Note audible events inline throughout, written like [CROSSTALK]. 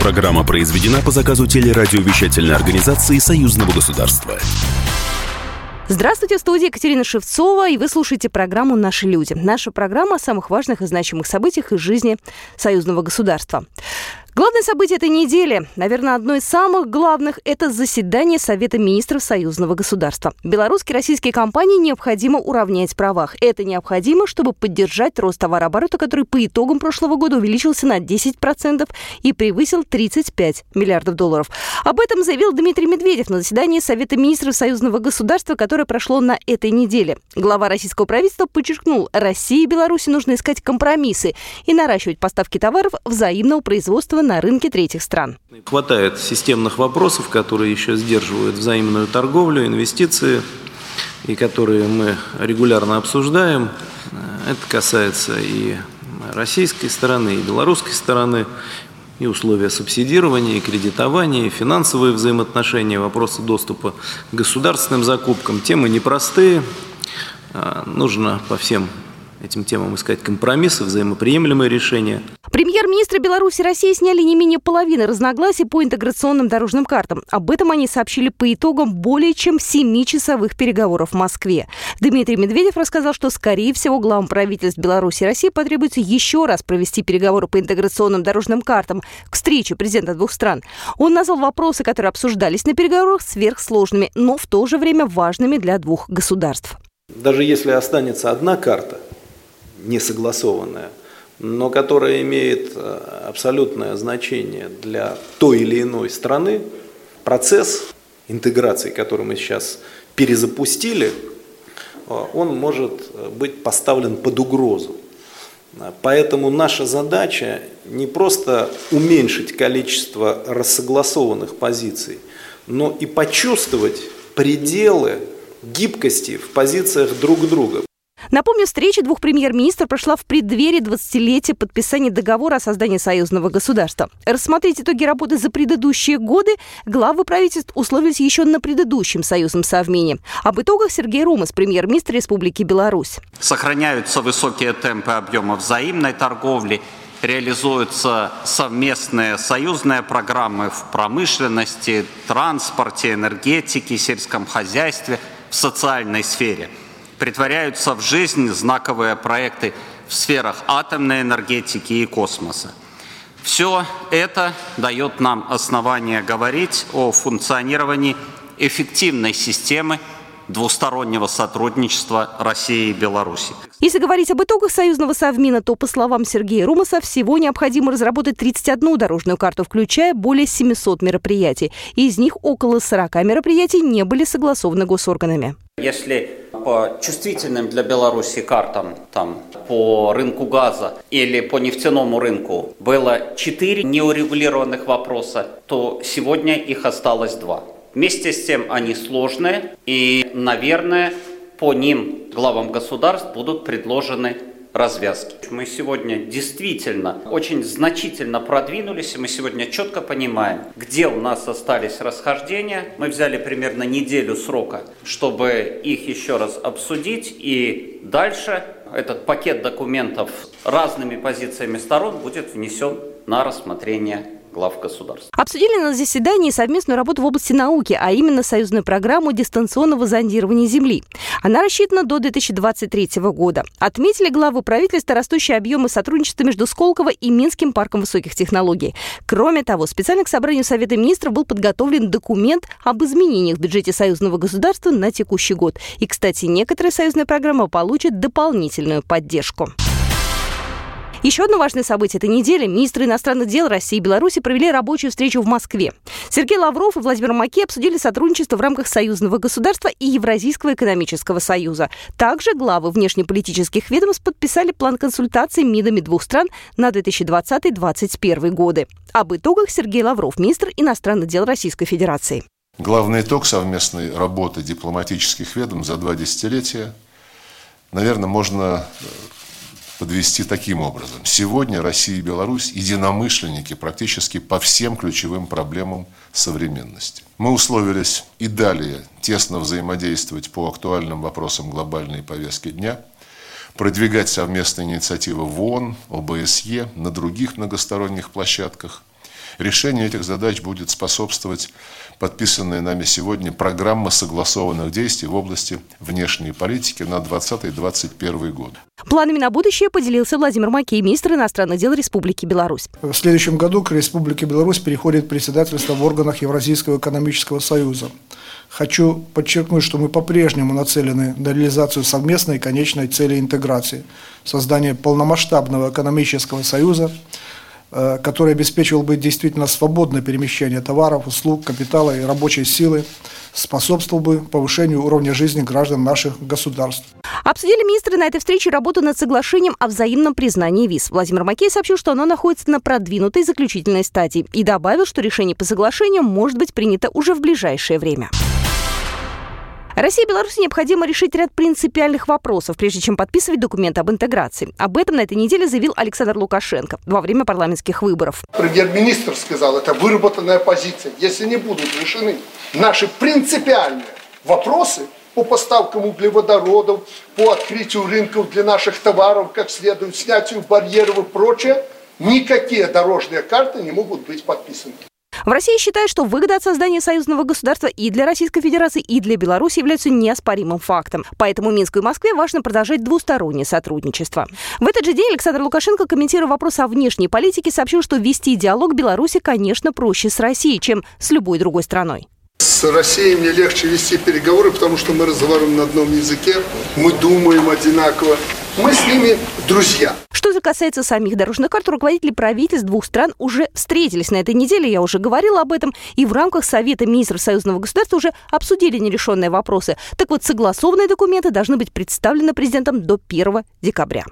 Программа произведена по заказу телерадиовещательной организации Союзного государства. Здравствуйте, в студии Екатерина Шевцова, и вы слушаете программу «Наши люди». Наша программа о самых важных и значимых событиях из жизни союзного государства. Главное событие этой недели, наверное, одно из самых главных, это заседание Совета министров союзного государства. Белорусские и российские компании необходимо уравнять в правах. Это необходимо, чтобы поддержать рост товарооборота, который по итогам прошлого года увеличился на 10% и превысил 35 миллиардов долларов. Об этом заявил Дмитрий Медведев на заседании Совета министров союзного государства, которое прошло на этой неделе. Глава российского правительства подчеркнул, России и Беларуси нужно искать компромиссы и наращивать поставки товаров взаимного производства на рынке третьих стран. Хватает системных вопросов, которые еще сдерживают взаимную торговлю, инвестиции, и которые мы регулярно обсуждаем. Это касается и российской стороны, и белорусской стороны, и условия субсидирования, и кредитования, и финансовые взаимоотношения, вопросы доступа к государственным закупкам. Темы непростые, а, нужно по всем этим темам искать компромиссы, взаимоприемлемые решения. Премьер-министры Беларуси и России сняли не менее половины разногласий по интеграционным дорожным картам. Об этом они сообщили по итогам более чем 7-часовых переговоров в Москве. Дмитрий Медведев рассказал, что, скорее всего, главам правительств Беларуси и России потребуется еще раз провести переговоры по интеграционным дорожным картам к встрече президента двух стран. Он назвал вопросы, которые обсуждались на переговорах, сверхсложными, но в то же время важными для двух государств. Даже если останется одна карта – несогласованная, но которая имеет э, абсолютное значение для той или иной страны, процесс интеграции, который мы сейчас перезапустили, э, он может э, быть поставлен под угрозу. Поэтому наша задача не просто уменьшить количество рассогласованных позиций, но и почувствовать пределы гибкости в позициях друг друга. Напомню, встреча двух премьер-министров прошла в преддверии 20-летия подписания договора о создании союзного государства. Рассмотреть итоги работы за предыдущие годы главы правительств условились еще на предыдущем союзном совмене. Об итогах Сергей Румас, премьер-министр Республики Беларусь. Сохраняются высокие темпы объема взаимной торговли, реализуются совместные союзные программы в промышленности, транспорте, энергетике, сельском хозяйстве, в социальной сфере – притворяются в жизнь знаковые проекты в сферах атомной энергетики и космоса. Все это дает нам основание говорить о функционировании эффективной системы двустороннего сотрудничества России и Беларуси. Если говорить об итогах союзного совмина, то, по словам Сергея Румаса, всего необходимо разработать 31 дорожную карту, включая более 700 мероприятий. Из них около 40 мероприятий не были согласованы госорганами. Если по чувствительным для Беларуси картам, там, по рынку газа или по нефтяному рынку было четыре неурегулированных вопроса, то сегодня их осталось два. Вместе с тем они сложные и, наверное, по ним главам государств будут предложены развязки. Мы сегодня действительно очень значительно продвинулись, и мы сегодня четко понимаем, где у нас остались расхождения. Мы взяли примерно неделю срока, чтобы их еще раз обсудить, и дальше этот пакет документов разными позициями сторон будет внесен на рассмотрение глав государств. Обсудили на заседании совместную работу в области науки, а именно союзную программу дистанционного зондирования Земли. Она рассчитана до 2023 года. Отметили главы правительства растущие объемы сотрудничества между Сколково и Минским парком высоких технологий. Кроме того, специально к собранию Совета министров был подготовлен документ об изменениях в бюджете союзного государства на текущий год. И, кстати, некоторые союзные программы получат дополнительную поддержку. Еще одно важное событие этой недели. Министры иностранных дел России и Беларуси провели рабочую встречу в Москве. Сергей Лавров и Владимир Маки обсудили сотрудничество в рамках союзного государства и Евразийского экономического союза. Также главы внешнеполитических ведомств подписали план консультаций МИДами двух стран на 2020-2021 годы. Об итогах Сергей Лавров, министр иностранных дел Российской Федерации. Главный итог совместной работы дипломатических ведомств за два десятилетия, наверное, можно подвести таким образом. Сегодня Россия и Беларусь единомышленники практически по всем ключевым проблемам современности. Мы условились и далее тесно взаимодействовать по актуальным вопросам глобальной повестки дня, продвигать совместные инициативы в ООН, ОБСЕ, на других многосторонних площадках Решению этих задач будет способствовать подписанная нами сегодня программа согласованных действий в области внешней политики на 2020-2021 год. Планами на будущее поделился Владимир Макей, министр иностранных дел Республики Беларусь. В следующем году к Республике Беларусь переходит председательство в органах Евразийского экономического союза. Хочу подчеркнуть, что мы по-прежнему нацелены на реализацию совместной конечной цели интеграции – создание полномасштабного экономического союза, который обеспечивал бы действительно свободное перемещение товаров, услуг, капитала и рабочей силы, способствовал бы повышению уровня жизни граждан наших государств. Обсудили министры на этой встрече работу над соглашением о взаимном признании виз. Владимир Макей сообщил, что оно находится на продвинутой заключительной стадии и добавил, что решение по соглашению может быть принято уже в ближайшее время. России и Беларуси необходимо решить ряд принципиальных вопросов, прежде чем подписывать документ об интеграции. Об этом на этой неделе заявил Александр Лукашенко во время парламентских выборов. Премьер-министр сказал, это выработанная позиция. Если не будут решены наши принципиальные вопросы по поставкам углеводородов, по открытию рынков для наших товаров, как следует, снятию барьеров и прочее, никакие дорожные карты не могут быть подписаны. В России считают, что выгода от создания союзного государства и для Российской Федерации, и для Беларуси являются неоспоримым фактом. Поэтому Минску и Москве важно продолжать двустороннее сотрудничество. В этот же день Александр Лукашенко, комментируя вопрос о внешней политике, сообщил, что вести диалог Беларуси, конечно, проще с Россией, чем с любой другой страной. С Россией мне легче вести переговоры, потому что мы разговариваем на одном языке, мы думаем одинаково, мы с ними друзья. Что же касается самих дорожных карт, руководители правительств двух стран уже встретились на этой неделе, я уже говорила об этом, и в рамках Совета министров союзного государства уже обсудили нерешенные вопросы. Так вот, согласованные документы должны быть представлены президентом до 1 декабря.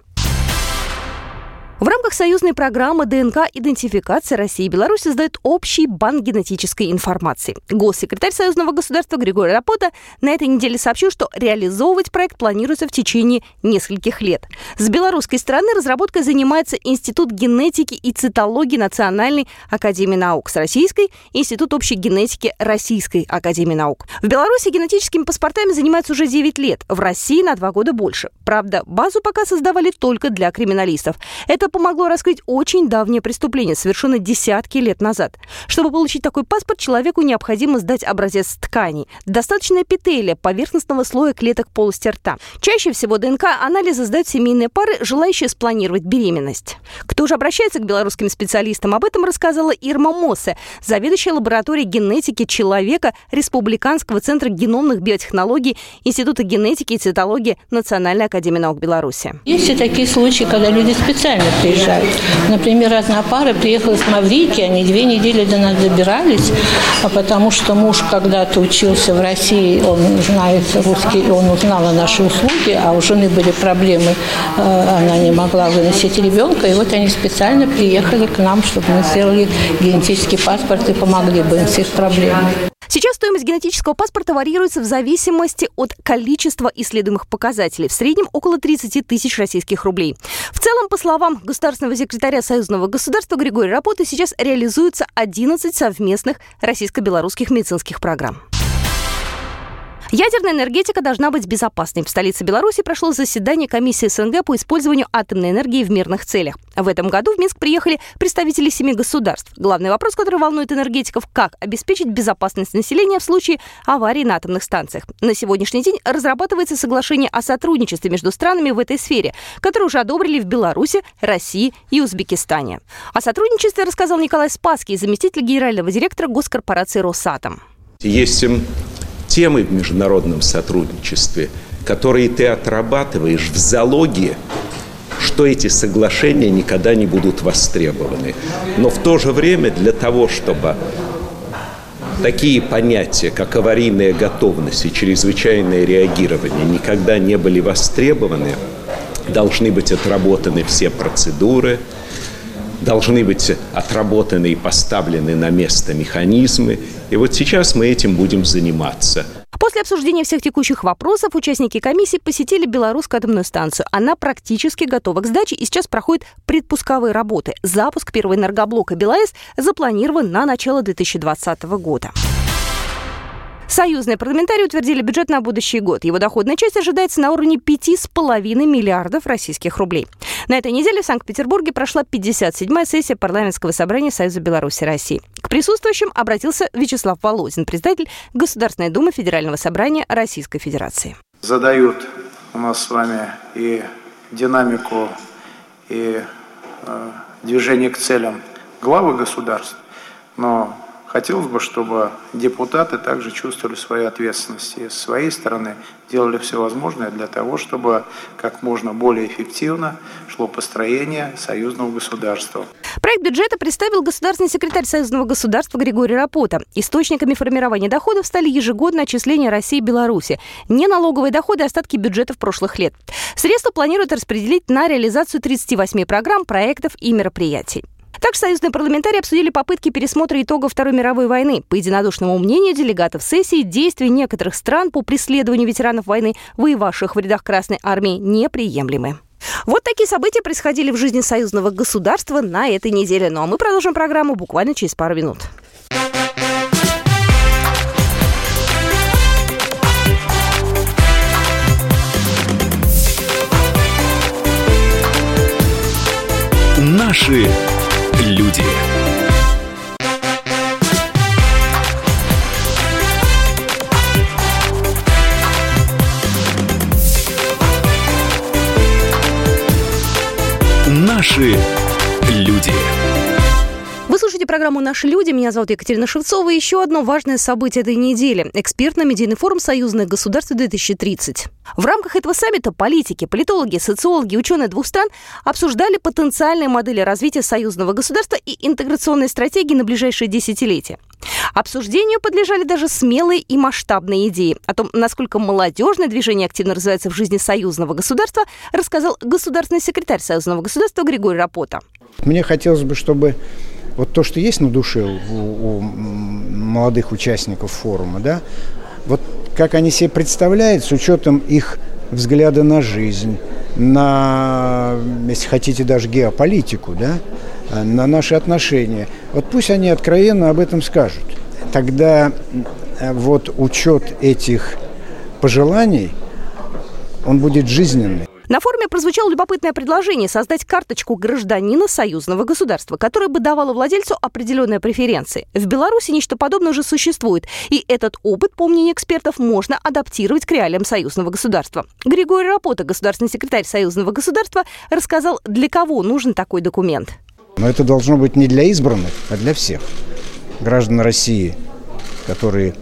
В рамках союзной программы ДНК-идентификации России и Беларусь создают общий банк генетической информации. Госсекретарь союзного государства Григорий Рапота на этой неделе сообщил, что реализовывать проект планируется в течение нескольких лет. С белорусской стороны разработкой занимается Институт генетики и цитологии Национальной академии наук. С российской – Институт общей генетики Российской академии наук. В Беларуси генетическими паспортами занимаются уже 9 лет, в России на 2 года больше. Правда, базу пока создавали только для криминалистов. Это это помогло раскрыть очень давнее преступление, совершенное десятки лет назад. Чтобы получить такой паспорт, человеку необходимо сдать образец тканей. Достаточно эпителия, поверхностного слоя клеток полости рта. Чаще всего ДНК-анализы сдают семейные пары, желающие спланировать беременность. Кто же обращается к белорусским специалистам? Об этом рассказала Ирма Моссе, заведующая лабораторией генетики человека Республиканского центра геномных биотехнологий Института генетики и цитологии Национальной академии наук Беларуси. Есть и такие случаи, когда люди специально приезжают. Например, одна пара приехала с Маврикии, они две недели до нас добирались, а потому что муж когда-то учился в России, он знает русский, он узнал о нашей услуге, а у жены были проблемы, э, она не могла выносить ребенка, и вот они специально приехали к нам, чтобы мы сделали генетический паспорт и помогли бы им с их проблемами. Сейчас стоимость генетического паспорта варьируется в зависимости от количества исследуемых показателей. В среднем около 30 тысяч российских рублей. В целом, по словам государственного секретаря Союзного государства Григория Рапоты, сейчас реализуется 11 совместных российско-белорусских медицинских программ. Ядерная энергетика должна быть безопасной. В столице Беларуси прошло заседание комиссии СНГ по использованию атомной энергии в мирных целях. В этом году в Минск приехали представители семи государств. Главный вопрос, который волнует энергетиков, как обеспечить безопасность населения в случае аварии на атомных станциях. На сегодняшний день разрабатывается соглашение о сотрудничестве между странами в этой сфере, которое уже одобрили в Беларуси, России и Узбекистане. О сотрудничестве рассказал Николай Спасский, заместитель генерального директора госкорпорации «Росатом». Есть темы в международном сотрудничестве, которые ты отрабатываешь в залоге, что эти соглашения никогда не будут востребованы. Но в то же время для того, чтобы такие понятия, как аварийная готовность и чрезвычайное реагирование никогда не были востребованы, должны быть отработаны все процедуры – должны быть отработаны и поставлены на место механизмы. И вот сейчас мы этим будем заниматься. После обсуждения всех текущих вопросов участники комиссии посетили белорусскую атомную станцию. Она практически готова к сдаче и сейчас проходит предпусковые работы. Запуск первого энергоблока БелАЭС запланирован на начало 2020 года. Союзные парламентарии утвердили бюджет на будущий год. Его доходная часть ожидается на уровне 5,5 миллиардов российских рублей. На этой неделе в Санкт-Петербурге прошла 57-я сессия парламентского собрания Союза Беларуси России. К присутствующим обратился Вячеслав Володин, председатель Государственной Думы Федерального собрания Российской Федерации. Задают у нас с вами и динамику, и э, движение к целям главы государств, но Хотелось бы, чтобы депутаты также чувствовали свою ответственность и с своей стороны делали все возможное для того, чтобы как можно более эффективно шло построение союзного государства. Проект бюджета представил государственный секретарь союзного государства Григорий Рапота. Источниками формирования доходов стали ежегодные отчисления России и Беларуси, не налоговые доходы, а остатки бюджетов прошлых лет. Средства планируют распределить на реализацию 38 программ, проектов и мероприятий. Также союзные парламентарии обсудили попытки пересмотра итогов Второй мировой войны. По единодушному мнению делегатов сессии, действия некоторых стран по преследованию ветеранов войны, воевавших в рядах Красной Армии, неприемлемы. Вот такие события происходили в жизни союзного государства на этой неделе. Ну а мы продолжим программу буквально через пару минут. Наши люди. Наши люди. Вы слушаете программу «Наши люди». Меня зовут Екатерина Шевцова. Еще одно важное событие этой недели – экспертно-медийный форум «Союзных государств-2030». В рамках этого саммита политики, политологи, социологи, ученые двух стран обсуждали потенциальные модели развития союзного государства и интеграционные стратегии на ближайшие десятилетия. Обсуждению подлежали даже смелые и масштабные идеи. О том, насколько молодежное движение активно развивается в жизни союзного государства, рассказал государственный секретарь союзного государства Григорий Рапота. Мне хотелось бы, чтобы вот то, что есть на душе у, у молодых участников форума, да, вот как они себе представляют с учетом их взгляда на жизнь, на, если хотите, даже геополитику, да, на наши отношения. Вот пусть они откровенно об этом скажут. Тогда э, вот учет этих пожеланий, он будет жизненный. На форуме прозвучало любопытное предложение создать карточку гражданина союзного государства, которая бы давала владельцу определенные преференции. В Беларуси нечто подобное уже существует, и этот опыт, по мнению экспертов, можно адаптировать к реалиям союзного государства. Григорий Рапота, государственный секретарь союзного государства, рассказал, для кого нужен такой документ. Но это должно быть не для избранных, а для всех граждан России, которые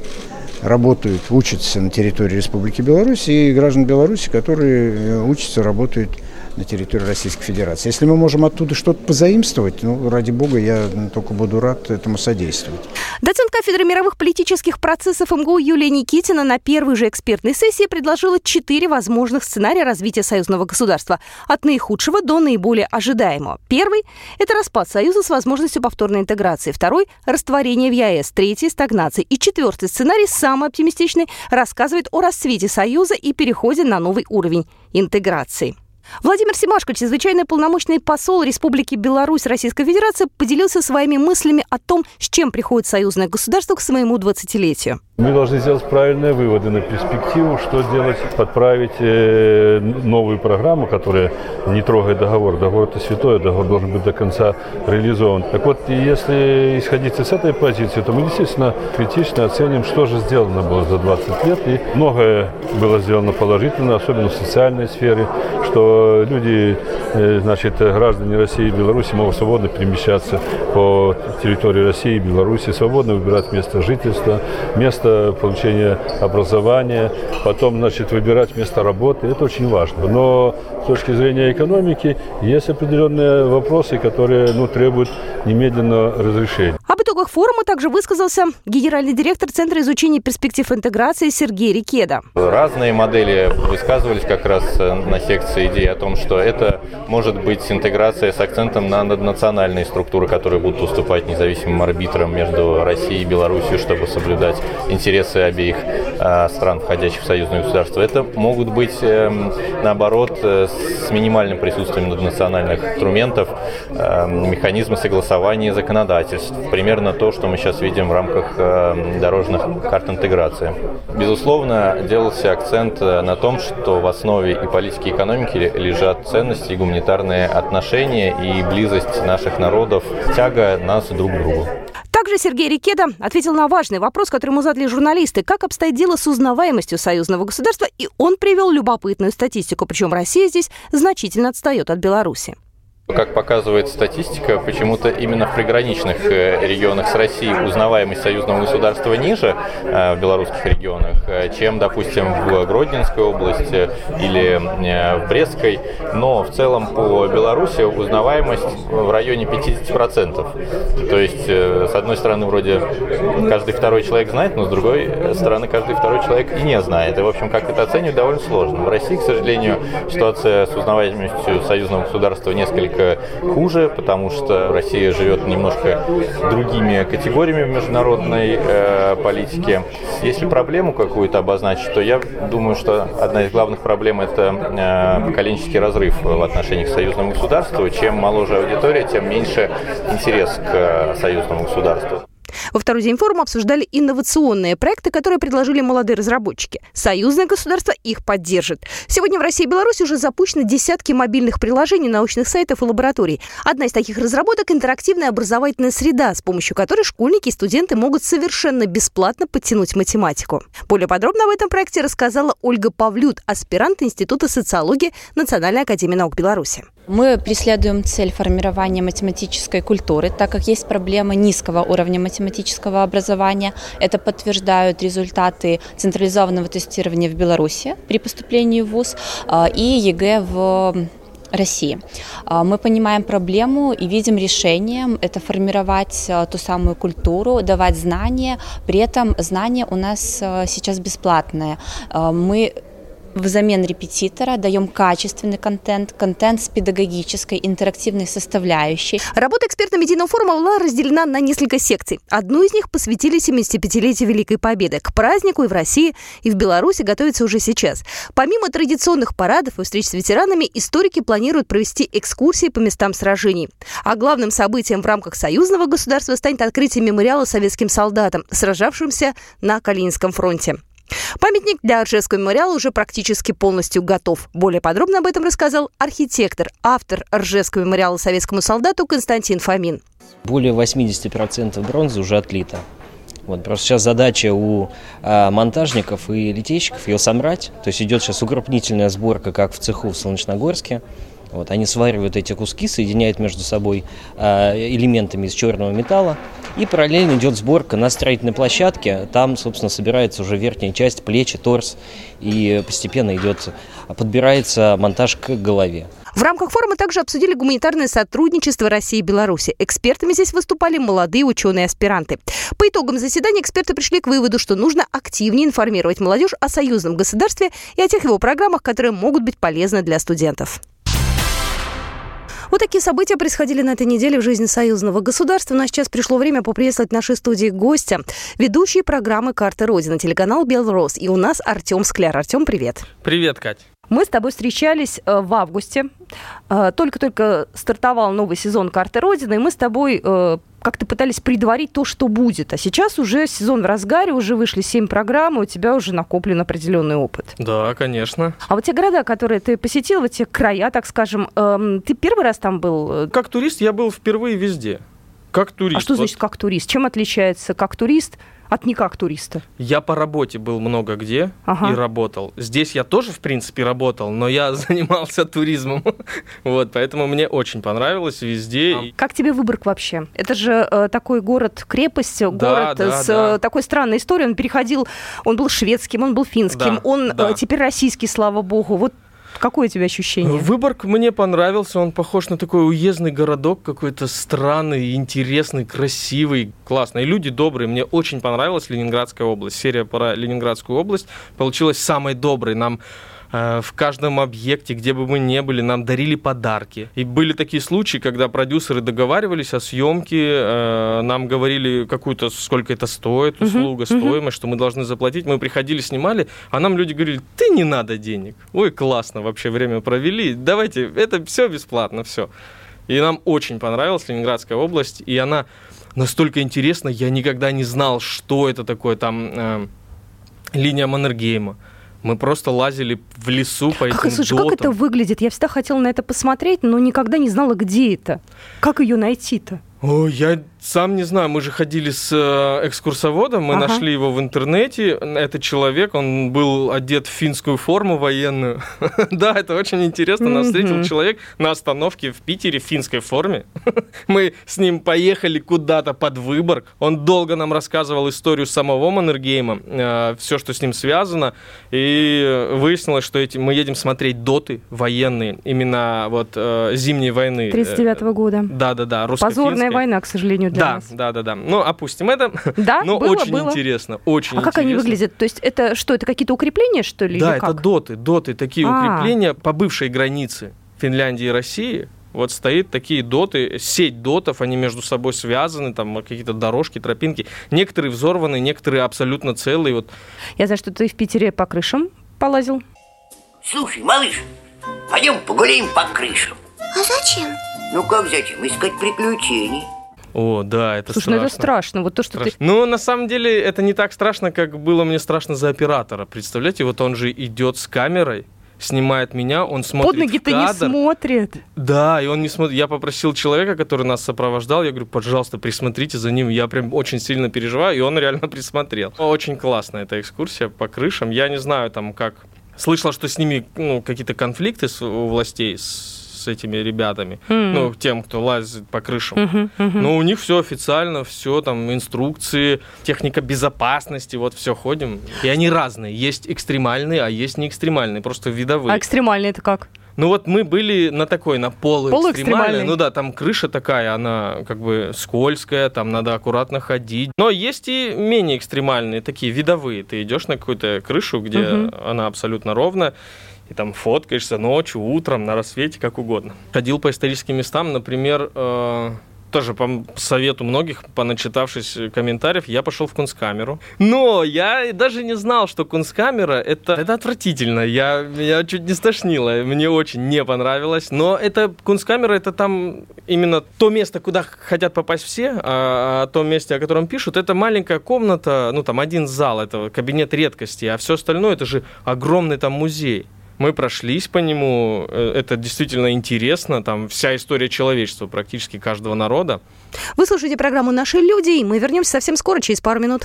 работают, учатся на территории Республики Беларусь, и граждан Беларуси, которые э, учатся, работают на территории Российской Федерации. Если мы можем оттуда что-то позаимствовать, ну, ради бога, я только буду рад этому содействовать. Доцент кафедры мировых политических процессов МГУ Юлия Никитина на первой же экспертной сессии предложила четыре возможных сценария развития союзного государства. От наихудшего до наиболее ожидаемого. Первый – это распад союза с возможностью повторной интеграции. Второй – растворение в ЕС. Третий – стагнация. И четвертый сценарий, самый оптимистичный, рассказывает о расцвете союза и переходе на новый уровень интеграции. Владимир Симашко, чрезвычайный полномочный посол Республики Беларусь Российской Федерации, поделился своими мыслями о том, с чем приходит союзное государство к своему 20-летию. Мы должны сделать правильные выводы на перспективу, что делать, подправить э, новую программу, которая не трогает договор. Договор это святое, договор должен быть до конца реализован. Так вот, если исходить с этой позиции, то мы действительно критично оценим, что же сделано было за 20 лет. И многое было сделано положительно, особенно в социальной сфере, что люди, э, значит, граждане России и Беларуси могут свободно перемещаться по территории России и Беларуси, свободно выбирать место жительства, место получения образования, потом, значит, выбирать место работы. Это очень важно. Но с точки зрения экономики есть определенные вопросы, которые ну, требуют немедленного разрешения. Итогах форума также высказался генеральный директор Центра изучения перспектив интеграции Сергей Рикеда. Разные модели высказывались как раз на секции идеи о том, что это может быть интеграция с акцентом на наднациональные структуры, которые будут уступать независимым арбитрам между Россией и Беларусью, чтобы соблюдать интересы обеих э, стран, входящих в союзное государство. Это могут быть, эм, наоборот, э, с минимальным присутствием наднациональных инструментов, механизмы согласования законодательств. Примерно то, что мы сейчас видим в рамках э, дорожных карт интеграции. Безусловно, делался акцент на том, что в основе и политики, и экономики лежат ценности, и гуманитарные отношения и близость наших народов, тяга нас друг к другу. Также Сергей Рикеда ответил на важный вопрос, который ему задали журналисты. Как обстоит дело с узнаваемостью союзного государства? И он привел любопытную статистику. Причем Россия здесь значительно отстает от Беларуси. Как показывает статистика, почему-то именно в приграничных э, регионах с Россией узнаваемость союзного государства ниже э, в белорусских регионах, э, чем, допустим, в Гродненской области или в Брестской. Но в целом по Беларуси узнаваемость в районе 50%. То есть, с одной стороны, вроде каждый второй человек знает, но с другой стороны, каждый второй человек и не знает. И, в общем, как это оценивать, довольно сложно. В России, к сожалению, ситуация с узнаваемостью союзного государства несколько несколько хуже, потому что Россия живет немножко другими категориями в международной э, политике. Если проблему какую-то обозначить, то я думаю, что одна из главных проблем это э, поколенческий разрыв в отношениях к союзному государству. Чем моложе аудитория, тем меньше интерес к э, союзному государству. Во второй день форума обсуждали инновационные проекты, которые предложили молодые разработчики. Союзное государство их поддержит. Сегодня в России и Беларуси уже запущены десятки мобильных приложений, научных сайтов и лабораторий. Одна из таких разработок – интерактивная образовательная среда, с помощью которой школьники и студенты могут совершенно бесплатно подтянуть математику. Более подробно об этом проекте рассказала Ольга Павлют, аспирант Института социологии Национальной академии наук Беларуси. Мы преследуем цель формирования математической культуры, так как есть проблема низкого уровня математического образования. Это подтверждают результаты централизованного тестирования в Беларуси при поступлении в ВУЗ а, и ЕГЭ в России. А, мы понимаем проблему и видим решением это формировать а, ту самую культуру, давать знания. При этом знания у нас сейчас бесплатные. Мы взамен репетитора даем качественный контент, контент с педагогической, интерактивной составляющей. Работа экспертно-медийного форума была разделена на несколько секций. Одну из них посвятили 75-летию Великой Победы. К празднику и в России, и в Беларуси готовится уже сейчас. Помимо традиционных парадов и встреч с ветеранами, историки планируют провести экскурсии по местам сражений. А главным событием в рамках союзного государства станет открытие мемориала советским солдатам, сражавшимся на Калининском фронте. Памятник для Ржевского мемориала уже практически полностью готов. Более подробно об этом рассказал архитектор, автор Ржевского мемориала советскому солдату Константин Фомин. Более 80% бронзы уже отлито. Вот, просто сейчас задача у а, монтажников и литейщиков ее собрать. То есть идет сейчас укрупнительная сборка, как в цеху в Солнечногорске. Вот, они сваривают эти куски, соединяют между собой э, элементами из черного металла. И параллельно идет сборка на строительной площадке. Там, собственно, собирается уже верхняя часть, плечи, торс. И постепенно идет, подбирается монтаж к голове. В рамках форума также обсудили гуманитарное сотрудничество России и Беларуси. Экспертами здесь выступали молодые ученые-аспиранты. По итогам заседания эксперты пришли к выводу, что нужно активнее информировать молодежь о союзном государстве и о тех его программах, которые могут быть полезны для студентов. Вот такие события происходили на этой неделе в жизни союзного государства. Но сейчас пришло время поприветствовать в нашей студии гостя, ведущий программы «Карта Родины», телеканал «Белрос». И у нас Артем Скляр. Артем, привет. Привет, Кать. Мы с тобой встречались э, в августе. Э, только-только стартовал новый сезон «Карты Родины», и мы с тобой э, как-то пытались предварить то, что будет. А сейчас уже сезон в разгаре, уже вышли семь программ, и у тебя уже накоплен определенный опыт. Да, конечно. А вот те города, которые ты посетил, вот те края, так скажем, эм, ты первый раз там был? Как турист я был впервые везде. Как турист. А что значит как турист? Чем отличается как турист от не как туриста? Я по работе был много где ага. и работал. Здесь я тоже, в принципе, работал, но я [LAUGHS] занимался туризмом. [LAUGHS] вот, поэтому мне очень понравилось везде. А как тебе Выборг вообще? Это же э, такой город-крепость, да, город да, с да. Э, такой странной историей. Он переходил, он был шведским, он был финским, да, он да. Э, теперь российский, слава богу. Вот Какое у тебя ощущение? Выборг мне понравился. Он похож на такой уездный городок, какой-то странный, интересный, красивый, классный. И люди добрые. Мне очень понравилась Ленинградская область. Серия про Ленинградскую область получилась самой доброй. Нам в каждом объекте, где бы мы ни были, нам дарили подарки. И были такие случаи, когда продюсеры договаривались о съемке, э, нам говорили какую-то, сколько это стоит, услуга, uh-huh. стоимость, что мы должны заплатить. Мы приходили, снимали, а нам люди говорили, ты не надо денег. Ой, классно вообще время провели, давайте, это все бесплатно, все. И нам очень понравилась Ленинградская область, и она настолько интересно, я никогда не знал, что это такое там э, линия Маннергейма. Мы просто лазили в лесу по как, этим слушай, дотам. как это выглядит? Я всегда хотела на это посмотреть, но никогда не знала, где это. Как ее найти-то? О, я сам не знаю, мы же ходили с э, экскурсоводом, мы Ага. нашли его в интернете. Это человек, он был одет в финскую форму военную. [LAUGHS] да, это очень интересно. Нас встретил человек на остановке в Питере в финской форме. [LAUGHS] мы с ним поехали куда-то под Выборг. Он долго нам рассказывал историю самого Маннергейма, все, что с ним связано. И выяснилось, что эти, мы едем смотреть доты военные, именно вот э, зимней войны. 39 года. Да-да-да, русско Позорная война, к сожалению, для да, нас. да, да, да. Ну, опустим это. Да, Но было, очень было. интересно, очень А как они интересно. выглядят? То есть это что, это какие-то укрепления, что ли? Да, это как? доты, доты, такие А. укрепления по бывшей границе Финляндии и России. Вот стоит такие доты, сеть дотов, они между собой связаны, там какие-то дорожки, тропинки. Некоторые взорваны, некоторые абсолютно целые. Вот Я знаю, что ты в Питере по крышам полазил. Слушай, малыш, пойдем погуляем по крышам. А зачем? Ну как зачем? Искать приключений. О, да, это Слушай, страшно. ну это страшно. Вот то, что Страшно. Ну, на самом деле, это не так страшно, как было мне страшно за оператора. Представляете, вот он же идет с камерой, снимает меня, он ты смотрит под ноги в то не смотрит. Да, и он не смотрит. Я попросил человека, который нас сопровождал, я говорю, пожалуйста, присмотрите за ним. Я прям очень сильно переживаю, и он реально [LAUGHS] присмотрел. Очень классная эта экскурсия по крышам. Я не знаю там как... Слышал, что с ними ну, какие-то конфликты с, у властей с, с этими ребятами, М. ну, тем, кто лазит по крышам. Мгм, мгм. Но у них все официально, все там, инструкции, техника безопасности, вот все ходим. И они разные. Есть экстремальные, а есть не экстремальные, просто видовые. А экстремальный это как? Ну вот мы были на такой, на полуэкстремальной. Ну да, там крыша такая, она как бы скользкая, там надо аккуратно ходить. Но есть и менее экстремальные, такие видовые. Ты идешь на какую-то крышу, где Мгм. она абсолютно ровная, и там фоткаешься ночью, утром, на рассвете, как угодно. Ходил по историческим местам, например, э, тоже по совету многих, поначитавшись комментариев, я пошел в кунсткамеру. Но я даже не знал, что кунсткамера это, это отвратительно. Я, меня чуть не стошнило. Мне очень не понравилось. Но это кунсткамера, это там именно то место, куда хотят попасть все, а о том месте, о котором пишут, это маленькая комната, ну там один зал, это кабинет редкости, а все остальное это же огромный там музей. Мы прошлись по нему, э, это действительно интересно, там вся история человечества, практически каждого народа. Вы слушаете программу «Наши люди», и мы вернемся совсем скоро, через пару минут.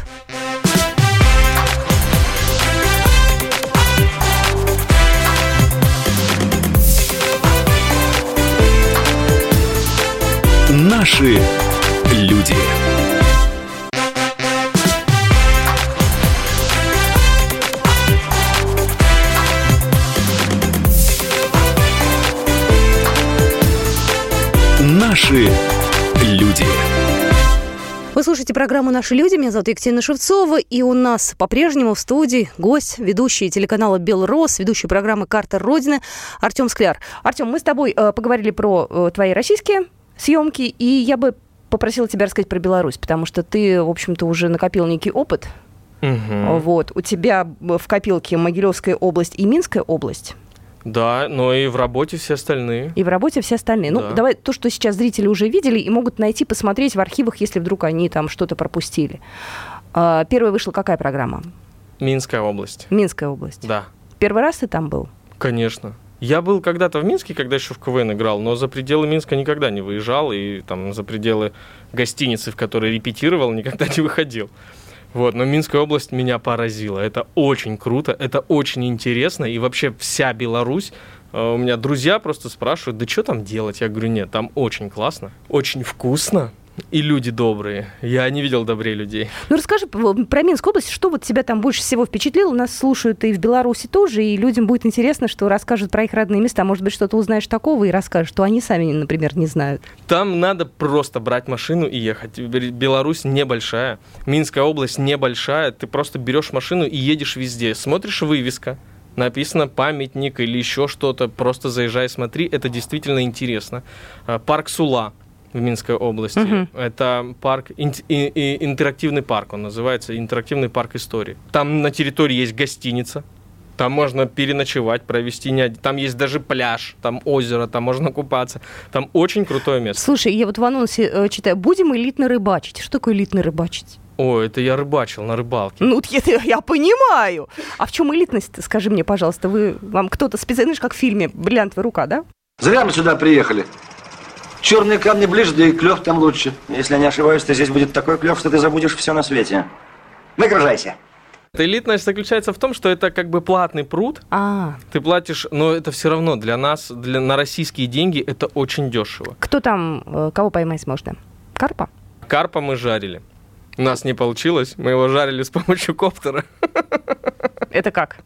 Наши люди. Вы слушаете программу «Наши люди». Меня зовут Екатерина Шевцова. И у нас по-прежнему в студии гость, ведущий телеканала «Белрос», ведущий программы «Карта Родины» Артем Скляр. Артем, мы с тобой э, поговорили про э, твои российские съемки, и я бы попросила тебя рассказать про Беларусь, потому что ты, в общем-то, уже накопил некий опыт. Вот. У тебя в копилке Могилевская область и Минская область. Да, но и в работе все остальные. И в работе все остальные. Да. Ну, давай то, что сейчас зрители уже видели и могут найти, посмотреть в архивах, если вдруг они там что-то пропустили. А, Первая вышла какая программа? Минская область. Минская область. Да, Первый раз ты там был? конечно. Я был когда-то в Минске, когда еще в КВН играл, но за пределы Минска никогда не выезжал, и там за пределы гостиницы, в которой репетировал, никогда [LAUGHS] не выходил. Вот, но Минская область меня поразила. Это очень круто, это очень интересно, и вообще вся Беларусь. э, У меня друзья просто спрашивают, да что там делать? Я говорю, нет, там очень классно, очень вкусно, и люди добрые. Я не видел добрее людей. Ну, расскажи про Минскую область, что вот тебя там больше всего впечатлило? Нас слушают и в Беларуси тоже, и людям будет интересно, что расскажут про их родные места. Может быть, что-то узнаешь такого и расскажешь, что они сами, например, не знают. Там надо просто брать машину и ехать. Бел- Беларусь небольшая, Минская область небольшая. Ты просто берешь машину и едешь везде. Смотришь вывеска, написано памятник или еще что-то. Просто заезжай, смотри. Это действительно интересно. А, Парк Сула в Минской области. Мгм. Это парк, ин- и- и- интерактивный парк, он называется интерактивный парк истории. Там на территории есть гостиница, Там можно переночевать, провести не один. Там есть даже пляж, там озеро, там можно купаться. Там очень крутое место. Слушай, я вот в анонсе э, читаю, будем элитно рыбачить. Что такое элитно рыбачить? О, это я рыбачил на рыбалке. Ну, я, [LAUGHS] я понимаю. А в чем элитность? Скажи мне, пожалуйста, вы вам кто-то специально, знаешь, как в фильме «Бриллиантовая рука», да? Зря мы сюда приехали. Черные камни ближе, да и клев там лучше. Если не ошибаюсь, то здесь будет такой клев, что ты забудешь все на свете. Выгружайся. Элитность заключается в том, что это как бы платный пруд. А. Ты платишь, но это все равно для нас, для, на российские деньги, это очень дешево. Кто там, э, кого поймать можно? Карпа? Карпа мы жарили. У нас не получилось, мы его жарили с помощью коптера. Это как?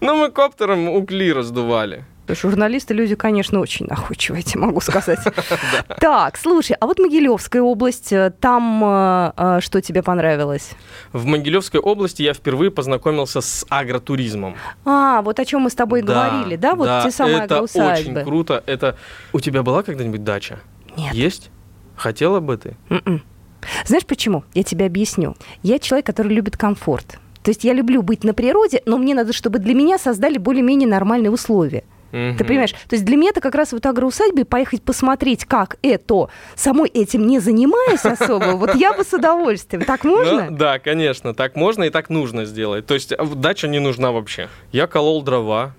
Ну, мы коптером угли раздували. Журналисты люди, конечно, очень находчивые, я могу сказать. [LAUGHS] Так, слушай, а вот Могилевская область, э, там э, э, что тебе понравилось? В Могилевской области я впервые познакомился с агротуризмом. А, вот о чем мы с тобой говорили, да? Вот те самые это очень круто. Это у тебя была когда-нибудь дача? Нет. Есть? Хотела бы ты? М-м. Знаешь почему? Я тебе объясню. Я человек, который любит комфорт. То есть я люблю быть на природе, но мне надо, чтобы для меня создали более-менее нормальные условия. Мгм. Ты понимаешь? То есть для меня это как раз вот агроусадьбы, поехать посмотреть, как это, самой этим не занимаясь особо, [LAUGHS] вот я бы с удовольствием. Так можно? Ну, да, конечно, так можно и так нужно сделать. То есть а, дача не нужна вообще. Я колол дрова.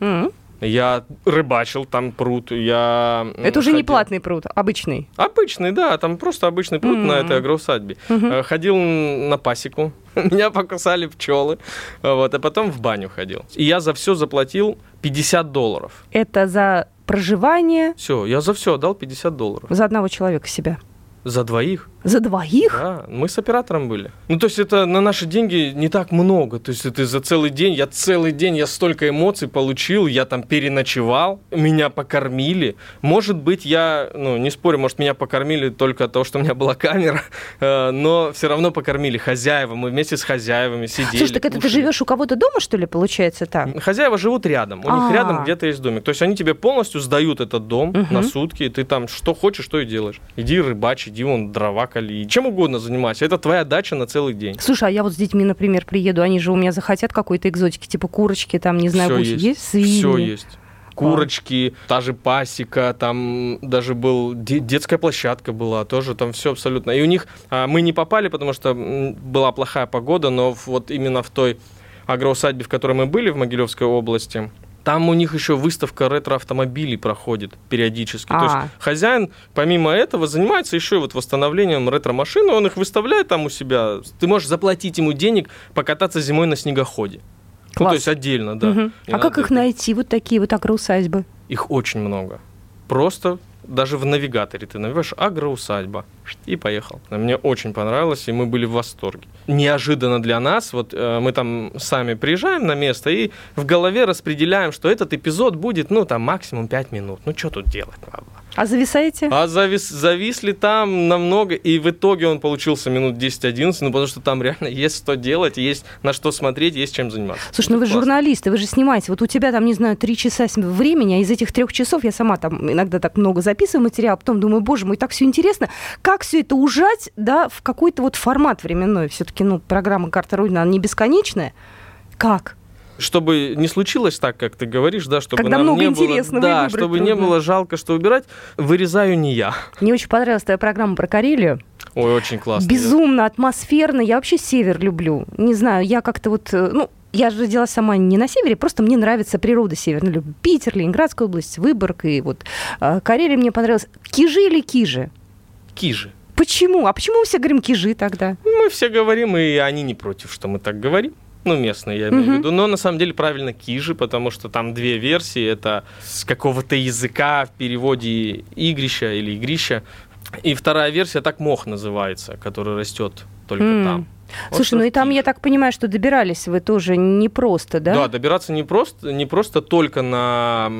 Я рыбачил, там пруд, я... Это уже не платный пруд, обычный. Обычный, да, там просто обычный пруд на Мгм. этой агроусадьбе. Мгм. Э, Ходил на пасеку, [LAUGHS] меня покусали пчелы, вот, а потом в баню ходил. И я за все заплатил 50 долларов. Это за проживание Все, я за все отдал 50 долларов. за одного человека себя. За двоих. За двоих? Да, мы с оператором были. Ну, то есть это на наши деньги не так много. То есть это за целый день, я целый день, я столько эмоций получил, я там переночевал, меня покормили. Может быть, я, ну, не спорю, может, меня покормили только от того, что у меня была камера, э, но все равно покормили хозяева. Мы вместе с хозяевами сидели. Слушай, так это ты живешь у кого-то дома, что ли, получается так? Хозяева живут рядом, у них А. рядом где-то есть домик. То есть они тебе полностью сдают этот дом на сутки, и ты там что хочешь, то и делаешь. Иди рыбачь, иди вон дрова кали, чем угодно занимайся. Это твоя дача на целый день. Слушай, а я вот с детьми, например, приеду, они же у меня захотят какой-то экзотики, типа курочки, там, не знаю, гуси. есть. Есть свиньи? Все есть. Курочки, та же пасека, там даже был де- детская площадка была, тоже там все абсолютно. И у них а, мы не попали, потому что была плохая погода, но вот именно в той агроусадьбе, в которой мы были в Могилевской области, там у них еще выставка ретро-автомобилей проходит периодически. То есть А. хозяин, помимо этого, занимается еще и вот восстановлением ретро-машин, он их выставляет там у себя. Ты можешь заплатить ему денег покататься зимой на снегоходе. Ну, то есть отдельно, да. И А как их найти, вот такие вот агроусадьбы? Их очень много. Просто даже в навигаторе ты набиваешь агроусадьба и поехал. Мне очень понравилось, и мы были в восторге. Неожиданно для нас, вот э, мы там сами приезжаем на место и в голове распределяем, что этот эпизод будет, ну, там, максимум 5 минут. Ну, что тут делать? А зависаете? А завис, зависли там намного, и в итоге он получился минут 10-11, ну, потому что там реально [LAUGHS] есть что делать, есть на что смотреть, есть чем заниматься. Слушай, ну вы же журналисты, вы же снимаете. Вот у тебя там, не знаю, три часа с- времени, а из этих трех часов я сама там иногда так много записываю материал, потом думаю, боже мой, так все интересно. Как все это ужать, да, в какой-то вот формат временной? Все-таки, ну, программа «Карта Родина», она не бесконечная. Как? чтобы не случилось так, как ты говоришь, да, чтобы Когда нам много не интересного было, да, чтобы не трудно. было жалко, что убирать, вырезаю не я. Мне очень понравилась твоя программа про Карелию. Ой, очень классно. Безумно, атмосферно. Я вообще север люблю. Не знаю, я как-то вот, э, ну, я же родилась сама не на севере, просто мне нравится природа северная. Люблю Питер, Ленинградская область, Выборг и вот э, Карелия мне понравилась. Кижи или кижи? Кижи. Почему? А почему мы все говорим кижи тогда? Мы все говорим, и они не против, что мы так говорим. Ну, местные, я имею в виду. Но на самом деле правильно кижи, потому что там две версии. Это с какого-то языка в переводе игрища или игрища. И вторая версия так мох называется, который растет только М. там. Слушай, ну и там, я так понимаю, что добирались вы тоже непросто, да? Да, добираться не просто, не просто только на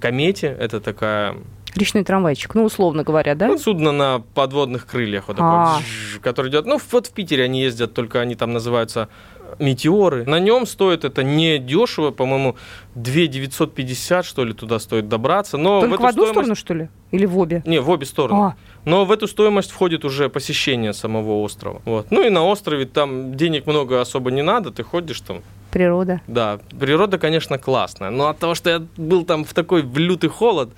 комете. Это такая Речной трамвайчик, ну, условно говоря, да? Ну, судно на подводных крыльях, вот такое, А. бзж, который идет. Ну, вот в Питере они ездят, только они там называются метеоры. На нем стоит это не дешево, по-моему, 2 950, что ли, туда стоит добраться. Но Только в, эту одну стоимость- сторону, что ли? Или в обе? Не, в обе стороны. А. Но в эту стоимость входит уже посещение самого острова. Вот. Ну и на острове там денег много особо не надо, ты ходишь там Природа. Да, природа, конечно, классная, но от того, что я был там в такой в лютый холод,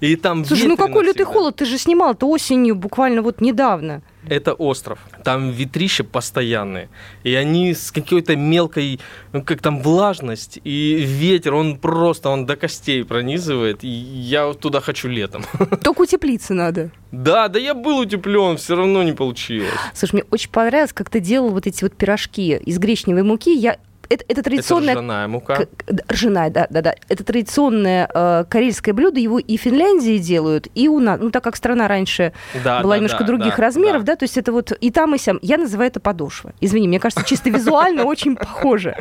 и там Слушай, ну какой лютый холод? Ты же снимал это осенью, буквально вот недавно. Это остров. Там ветрища постоянные. И они с какой-то мелкой, ну как там, влажность. И ветер, он просто, он до костей пронизывает. И я туда хочу летом. [LAUGHS] Только утеплиться надо. Да, да я был утеплен, все равно не получилось. Слушай, мне очень понравилось, как ты делал вот эти вот пирожки из гречневой муки. Я это, это традиционная... Это ржаная мука. Ржаная, да, да, да. Это традиционное э, карельское блюдо. Его и в Финляндии делают, и у нас. Ну, так как страна раньше да, была да, немножко да, других да, размеров, да. да, то есть это вот и там, и сям. Я называю это подошва. Извини, мне кажется, чисто визуально очень похоже.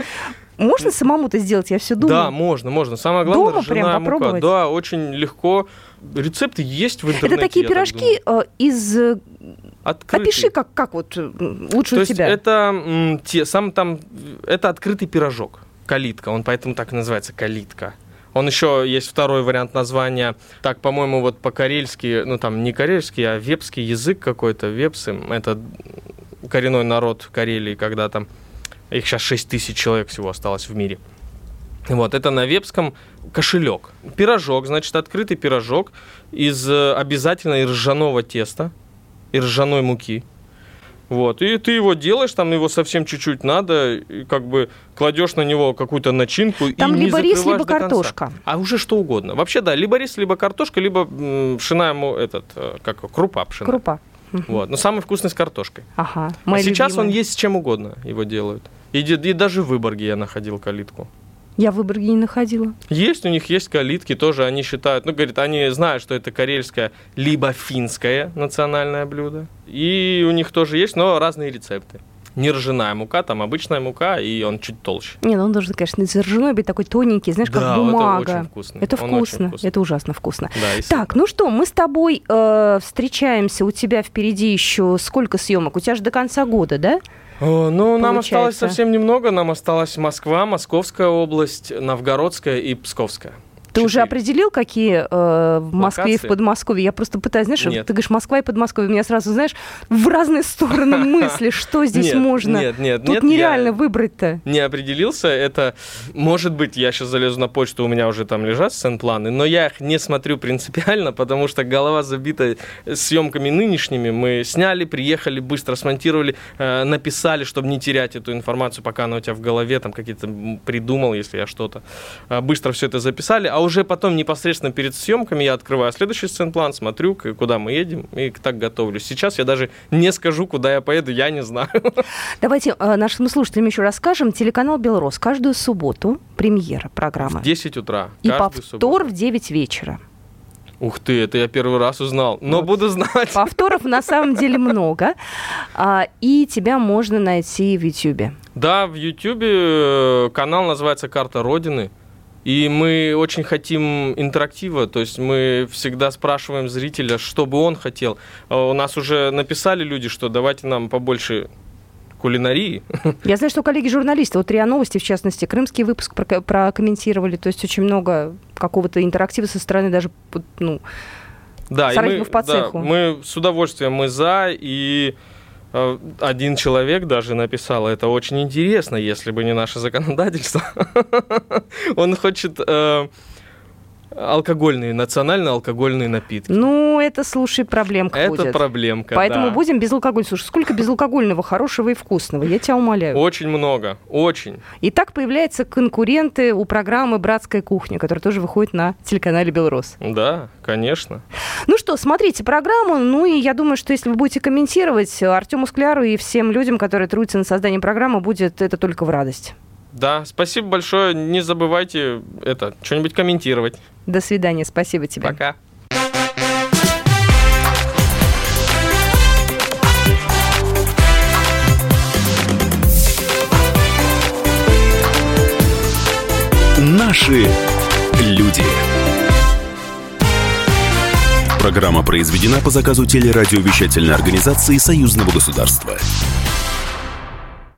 Можно самому-то сделать, я все думаю. Да, можно, можно. Самое главное, Дома прям ржаная мука. попробовать? Да, очень легко. Рецепты есть в интернете. Это такие я так пирожки э, из... Открытый. Опиши, как, как вот э, лучше То у есть тебя. это м, те, сам там, это открытый пирожок, калитка, он поэтому так и называется калитка. Он еще есть второй вариант названия. Так, по-моему, вот по-карельски, ну там не карельский, а вепский язык какой-то, вепсы. Это коренной народ Карелии, когда там их сейчас 6 тысяч человек всего осталось в мире. Вот, это на вепском кошелек. Пирожок, значит, открытый пирожок из э, обязательно ржаного теста и ржаной муки. Вот, и ты его делаешь, там его совсем чуть-чуть надо, и как бы кладешь на него какую-то начинку Там и не либо рис, закрываешь либо до конца. картошка. А уже что угодно. Вообще, да, либо рис, либо картошка, либо м, пшеная, му- этот, э, как крупа пшеная. Крупа. Вот, но самый вкусный с картошкой. Ага. А сейчас он любимая. есть с чем угодно, его делают. И, и даже в Выборге я находил калитку. Я в Выборге не находила. Есть, у них есть калитки, тоже они считают, ну, говорит, они знают, что это карельское, либо финское национальное блюдо. И у них тоже есть, но разные рецепты. Не ржаная мука, там обычная мука, и он чуть толще. Не, ну он должен, конечно, из ржаной быть такой тоненький, знаешь, Да, как вот это бумага. очень вкусно. Это Он очень вкусно, это ужасно вкусно. Да, Так, ну что, мы с тобой э, встречаемся, у тебя впереди еще сколько съемок? У тебя же до конца года, да? Ну, нам осталось совсем немного. Нам осталась Москва, Московская область, Новгородская и Псковская. Ты уже определил, какие э, в Москве и в Локации? Подмосковье? Я просто пытаюсь, знаешь, Нет. ты говоришь Москва и Подмосковье, у меня сразу, знаешь, в разные стороны [LAUGHS] мысли, что здесь можно. нет, нет, Тут нет, нереально я- выбрать-то. не определился. Это, может быть, я сейчас залезу на почту, у меня уже там лежат сцен-планы, но я их не смотрю принципиально, [LAUGHS] потому что голова забита съемками нынешними. Мы сняли, приехали, быстро смонтировали, э, написали, чтобы не терять эту информацию, пока она у тебя в голове, там какие-то придумал, если я что-то. Э, Быстро все это записали, а уже потом непосредственно перед съемками я открываю следующий сцен-план, смотрю, куда мы едем, и так готовлюсь. Сейчас я даже не скажу, куда я поеду, я не знаю. [LAUGHS] Давайте э, нашим слушателям еще расскажем. Телеканал «Белрос» каждую субботу премьера программы. В 10 утра. И повтор субботу. в 9 вечера. Ух ты, это я первый раз узнал. Но буду знать. Повторов на самом деле [LAUGHS] много. А, И тебя можно найти в Ютьюбе. Да, в Ютубе канал называется «Карта Родины». И мы очень хотим интерактива, то есть мы всегда спрашиваем зрителя, что бы он хотел. А У нас уже написали люди, что давайте нам побольше кулинарии. Я знаю, что коллеги-журналисты, вот РИА Новости, в частности, крымский выпуск прокомментировали, то есть очень много какого-то интерактива со стороны даже, ну, Да, и мы, по да, цеху. мы с удовольствием, мы за, и один человек даже написал, это очень интересно, если бы не наше законодательство. [LAUGHS] Он хочет э, алкогольные, национальные алкогольные напитки. ну, это, слушай, проблемка Это будет. проблемка, Поэтому да. будем безалкогольного. Слушай, сколько безалкогольного, хорошего и вкусного, я тебя умоляю. Очень много, очень. И так появляются конкуренты у программы «Братская кухня», которая тоже выходит на телеканале «Белрос». Да, конечно. Ну что, смотрите программу. Ну и я думаю, что если вы будете комментировать, Артему Скляру и всем людям, которые трудятся над созданием программы, будет это только в радость. Да, спасибо большое. Не забывайте это, что-нибудь комментировать. До свидания. Спасибо тебе. Пока. Наши люди. Программа произведена по заказу телерадиовещательной организации Союзного государства.